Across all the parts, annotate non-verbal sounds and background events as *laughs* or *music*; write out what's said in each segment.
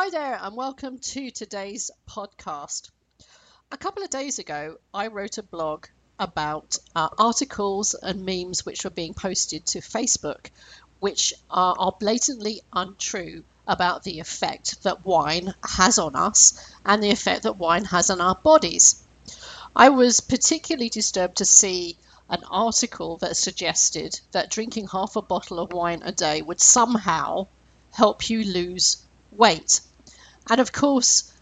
Hi there, and welcome to today's podcast. A couple of days ago, I wrote a blog about uh, articles and memes which were being posted to Facebook, which are, are blatantly untrue about the effect that wine has on us and the effect that wine has on our bodies. I was particularly disturbed to see an article that suggested that drinking half a bottle of wine a day would somehow help you lose weight. And of course,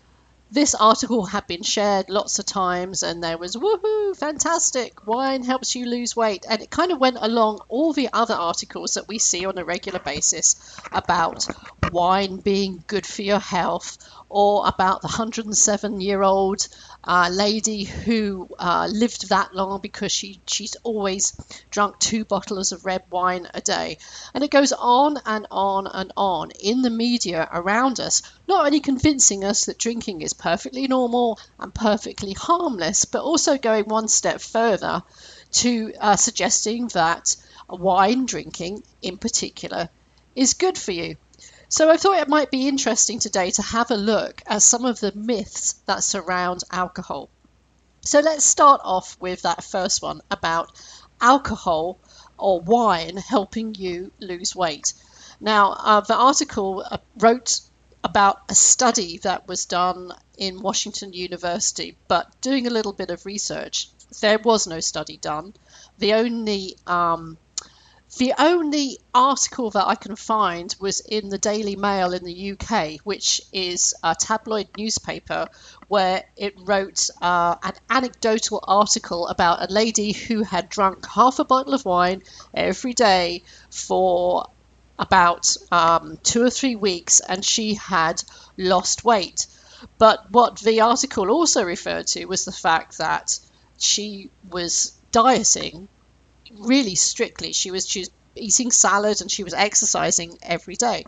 this article had been shared lots of times, and there was woohoo, fantastic, wine helps you lose weight. And it kind of went along all the other articles that we see on a regular basis about wine being good for your health, or about the 107 year old uh, lady who uh, lived that long because she, she's always drunk two bottles of red wine a day. And it goes on and on and on in the media around us, not only convincing us that drinking is perfectly normal and perfectly harmless, but also going one step further to uh, suggesting that wine drinking in particular is good for you. So I thought it might be interesting today to have a look at some of the myths that surround alcohol. So let's start off with that first one about alcohol or wine helping you lose weight. Now, uh, the article uh, wrote about a study that was done in Washington University, but doing a little bit of research, there was no study done. The only um, the only article that I can find was in the Daily Mail in the UK, which is a tabloid newspaper, where it wrote uh, an anecdotal article about a lady who had drunk half a bottle of wine every day for about um, two or three weeks and she had lost weight. But what the article also referred to was the fact that she was dieting really strictly. She was she was eating salad and she was exercising every day.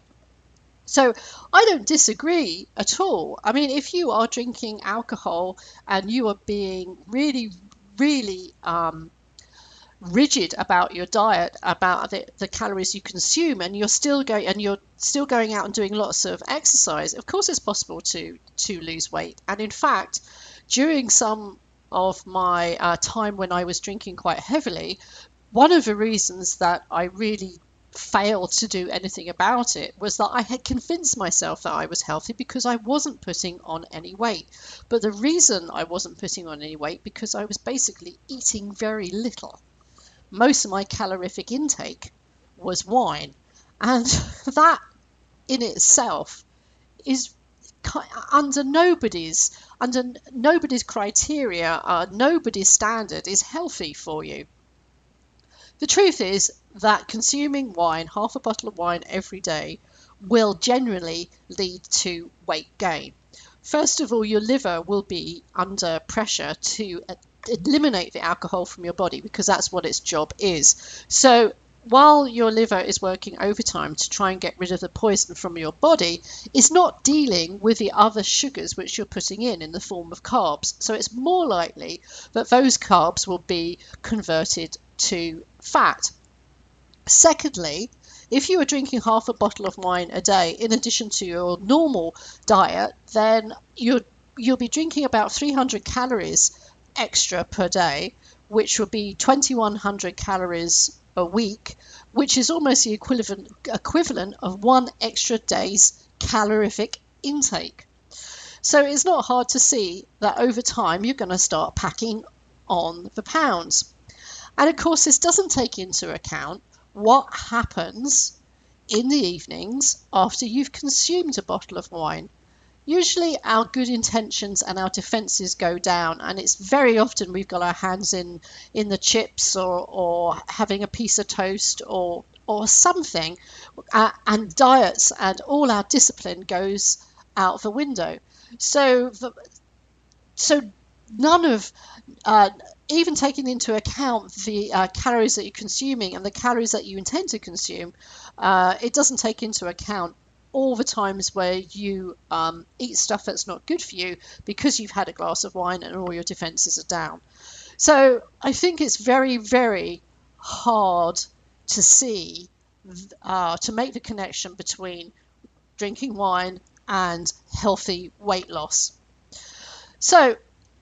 So I don't disagree at all. I mean, if you are drinking alcohol and you are being really, really um, rigid about your diet, about the, the calories you consume, and you're still going and you're still going out and doing lots of exercise, of course it's possible to to lose weight. And in fact, during some of my uh, time when I was drinking quite heavily, one of the reasons that I really failed to do anything about it was that I had convinced myself that I was healthy because I wasn't putting on any weight. But the reason I wasn't putting on any weight because I was basically eating very little. Most of my calorific intake was wine, and *laughs* that in itself is under nobody's under nobody's criteria, uh, nobody's standard is healthy for you. The truth is that consuming wine, half a bottle of wine every day, will generally lead to weight gain. First of all, your liver will be under pressure to uh, eliminate the alcohol from your body because that's what its job is. So, while your liver is working overtime to try and get rid of the poison from your body, it's not dealing with the other sugars which you're putting in in the form of carbs. So it's more likely that those carbs will be converted to fat. Secondly, if you are drinking half a bottle of wine a day in addition to your normal diet, then you you'll be drinking about 300 calories extra per day, which would be 2100 calories a week, which is almost the equivalent equivalent of one extra day's calorific intake. So it's not hard to see that over time you're going to start packing on the pounds. And of course, this doesn't take into account what happens in the evenings after you've consumed a bottle of wine. Usually, our good intentions and our defenses go down, and it's very often we've got our hands in, in the chips or, or having a piece of toast or, or something, uh, and diets and all our discipline goes out the window. So, so none of uh, even taking into account the uh, calories that you're consuming and the calories that you intend to consume, uh, it doesn't take into account all the times where you um, eat stuff that's not good for you because you've had a glass of wine and all your defenses are down. So I think it's very, very hard to see, uh, to make the connection between drinking wine and healthy weight loss. So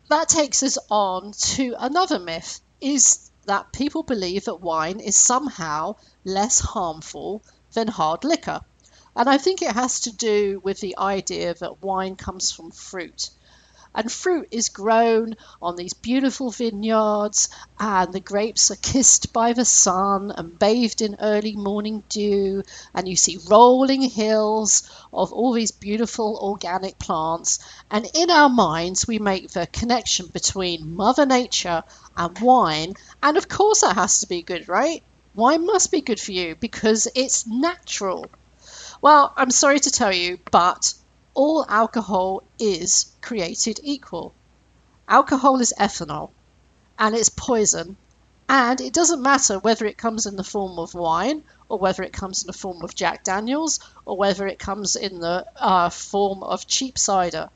that takes us on to another myth is that people believe that wine is somehow less harmful than hard liquor. And I think it has to do with the idea that wine comes from fruit and fruit is grown on these beautiful vineyards, and the grapes are kissed by the sun and bathed in early morning dew, and you see rolling hills of all these beautiful organic plants. And in our minds, we make the connection between Mother Nature and wine, and of course, that has to be good, right? Wine must be good for you because it's natural. Well, I'm sorry to tell you, but all alcohol is created equal. Alcohol is ethanol and it's poison, and it doesn't matter whether it comes in the form of wine or whether it comes in the form of Jack Daniels or whether it comes in the uh, form of cheap cider.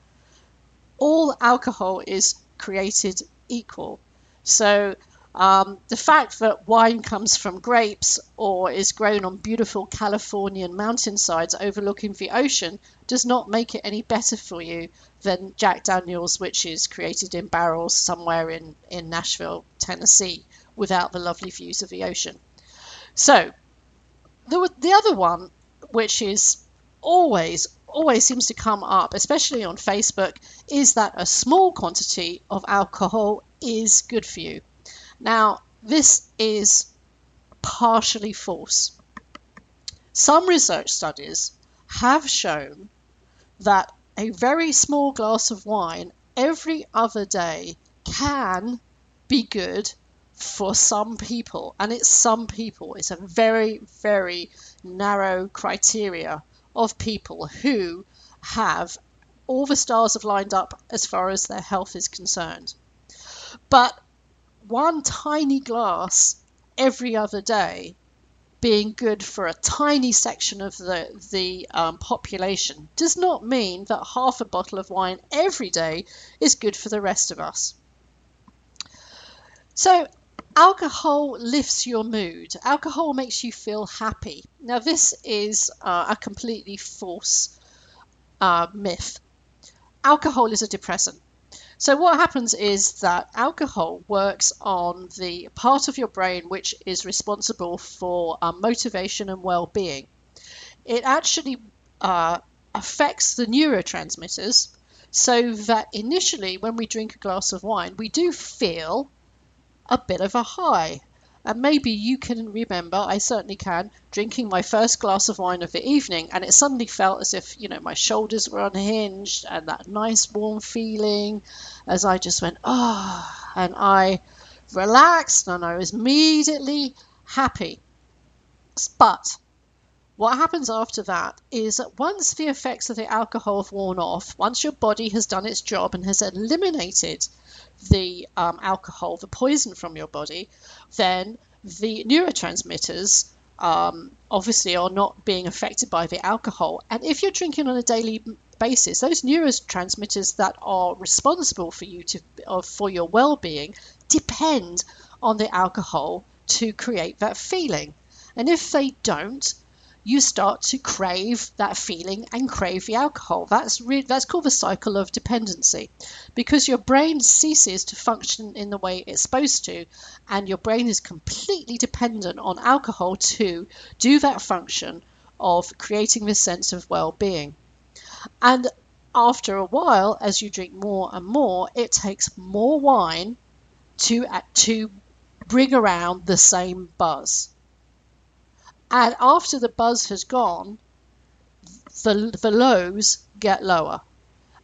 All alcohol is created equal. So um, the fact that wine comes from grapes or is grown on beautiful Californian mountainsides overlooking the ocean does not make it any better for you than Jack Daniels, which is created in barrels somewhere in, in Nashville, Tennessee, without the lovely views of the ocean. So, the, the other one, which is always, always seems to come up, especially on Facebook, is that a small quantity of alcohol is good for you. Now, this is partially false. Some research studies have shown that a very small glass of wine every other day can be good for some people and it's some people it's a very very narrow criteria of people who have all the stars have lined up as far as their health is concerned but one tiny glass every other day being good for a tiny section of the, the um, population does not mean that half a bottle of wine every day is good for the rest of us. So, alcohol lifts your mood. Alcohol makes you feel happy. Now, this is uh, a completely false uh, myth. Alcohol is a depressant. So what happens is that alcohol works on the part of your brain which is responsible for um, motivation and well-being. It actually uh, affects the neurotransmitters so that initially when we drink a glass of wine we do feel a bit of a high and maybe you can remember, I certainly can, drinking my first glass of wine of the evening, and it suddenly felt as if, you know, my shoulders were unhinged and that nice warm feeling as I just went, ah, oh, and I relaxed and I was immediately happy. But what happens after that is that once the effects of the alcohol have worn off, once your body has done its job and has eliminated the um, alcohol, the poison from your body, then the neurotransmitters um, obviously are not being affected by the alcohol. And if you're drinking on a daily basis, those neurotransmitters that are responsible for you to for your well-being depend on the alcohol to create that feeling. And if they don't, you start to crave that feeling and crave the alcohol. That's re- that's called the cycle of dependency, because your brain ceases to function in the way it's supposed to, and your brain is completely dependent on alcohol to do that function of creating this sense of well-being. And after a while, as you drink more and more, it takes more wine to to bring around the same buzz. And after the buzz has gone, the, the lows get lower.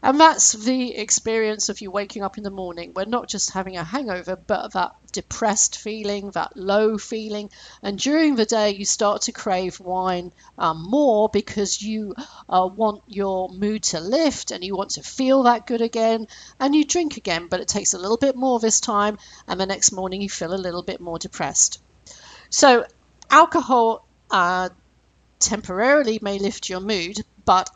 And that's the experience of you waking up in the morning. We're not just having a hangover, but that depressed feeling, that low feeling. And during the day, you start to crave wine um, more because you uh, want your mood to lift and you want to feel that good again. And you drink again, but it takes a little bit more this time. And the next morning, you feel a little bit more depressed. So, alcohol uh, temporarily may lift your mood, but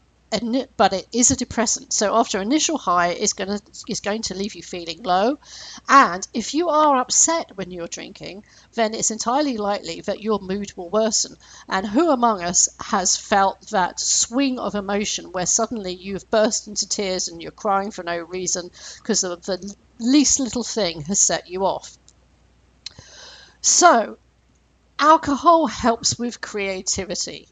but it is a depressant. So after initial high, it's going to is going to leave you feeling low, and if you are upset when you're drinking, then it's entirely likely that your mood will worsen. And who among us has felt that swing of emotion where suddenly you've burst into tears and you're crying for no reason because the least little thing has set you off? So, alcohol helps with creativity.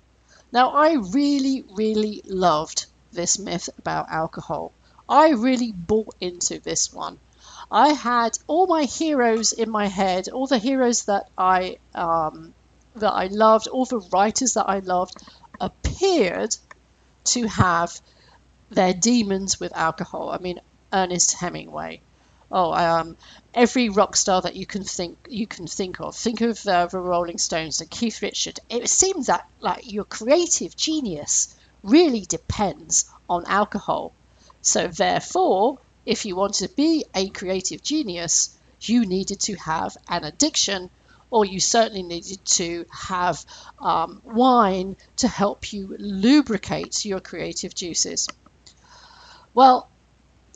Now, I really, really loved this myth about alcohol. I really bought into this one. I had all my heroes in my head, all the heroes that I um, that I loved, all the writers that I loved, appeared to have their demons with alcohol. I mean, Ernest Hemingway, oh, um, every rock star that you can think you can think of. Think of uh, the Rolling Stones and Keith Richard. It seems that like your creative genius really depends on alcohol. So therefore, if you want to be a creative genius, you needed to have an addiction, or you certainly needed to have um, wine to help you lubricate your creative juices. Well,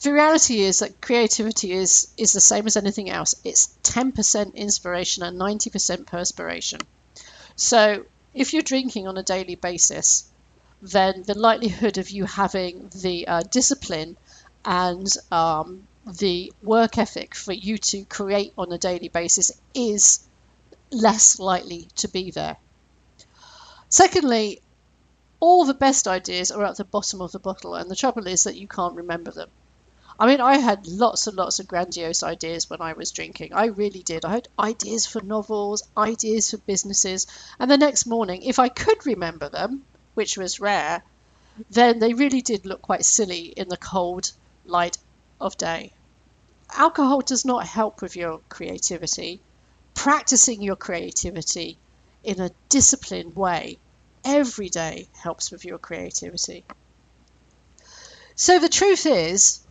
the reality is that creativity is is the same as anything else. It's 10% inspiration and 90% perspiration. So if you're drinking on a daily basis, then the likelihood of you having the uh, discipline and um, the work ethic for you to create on a daily basis is less likely to be there. Secondly, all the best ideas are at the bottom of the bottle, and the trouble is that you can't remember them. I mean, I had lots and lots of grandiose ideas when I was drinking. I really did. I had ideas for novels, ideas for businesses, and the next morning, if I could remember them, which was rare, then they really did look quite silly in the cold light of day. Alcohol does not help with your creativity. Practicing your creativity in a disciplined way every day helps with your creativity. So the truth is,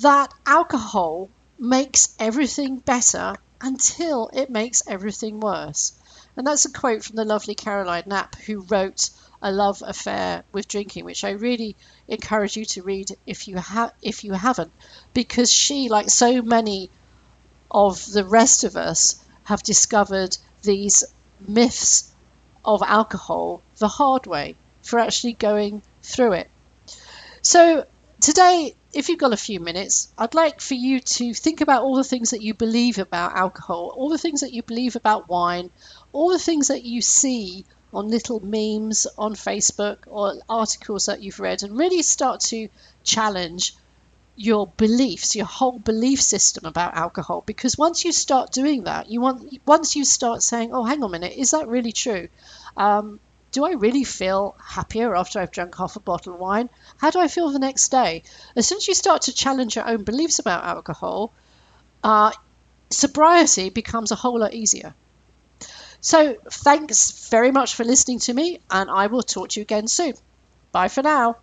that alcohol makes everything better until it makes everything worse. And that's a quote from the lovely Caroline Knapp, who wrote A Love Affair with Drinking, which I really encourage you to read if you have if you haven't, because she, like so many of the rest of us, have discovered these myths of alcohol the hard way for actually going through it. So today if you've got a few minutes, I'd like for you to think about all the things that you believe about alcohol, all the things that you believe about wine, all the things that you see on little memes on Facebook or articles that you've read, and really start to challenge your beliefs, your whole belief system about alcohol. Because once you start doing that, you want once you start saying, "Oh, hang on a minute, is that really true?" Um, do I really feel happier after I've drunk half a bottle of wine? How do I feel the next day? As soon as you start to challenge your own beliefs about alcohol, uh, sobriety becomes a whole lot easier. So, thanks very much for listening to me, and I will talk to you again soon. Bye for now.